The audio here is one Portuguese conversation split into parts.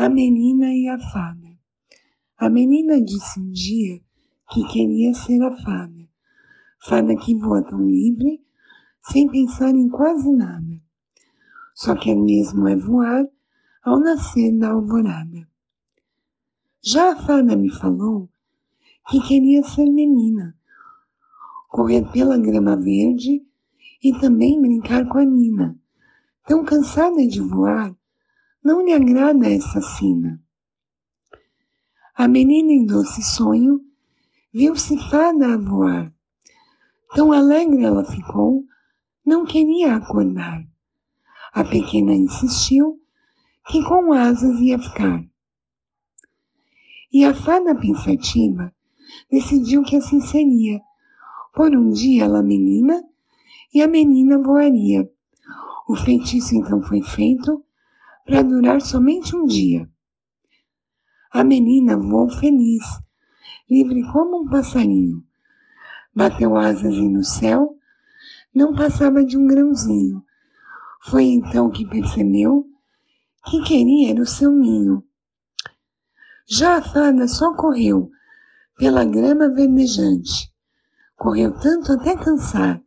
A menina e a fada. A menina disse um dia que queria ser a fada. Fada que voa tão livre, sem pensar em quase nada. Só quer mesmo é voar ao nascer da alvorada. Já a fada me falou que queria ser menina, correr pela grama verde e também brincar com a Nina. Tão cansada de voar, não lhe agrada essa sina. A menina em doce sonho viu-se fada a voar. Tão alegre ela ficou, não queria acordar. A pequena insistiu que com asas ia ficar. E a fada pensativa decidiu que assim seria. Por um dia ela menina e a menina voaria. O feitiço então foi feito para durar somente um dia. A menina voou feliz, livre como um passarinho. Bateu asas e no céu não passava de um grãozinho. Foi então que percebeu que queria era o seu ninho. Já a fada só correu pela grama verdejante. Correu tanto até cansar,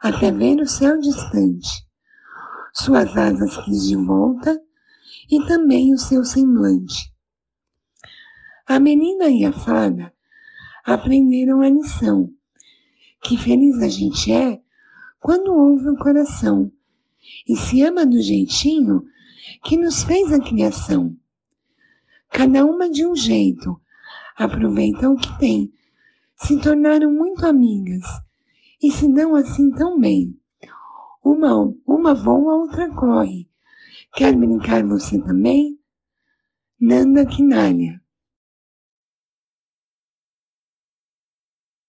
até ver o céu distante. Suas asas quis de volta e também o seu semblante. A menina e a fada aprenderam a lição, que feliz a gente é quando ouve o coração e se ama do jeitinho que nos fez a criação. Cada uma de um jeito, aproveita o que tem, se tornaram muito amigas e se dão assim tão bem. Uma, uma voa, a outra corre. Quer brincar você também? Nanda Quinalha.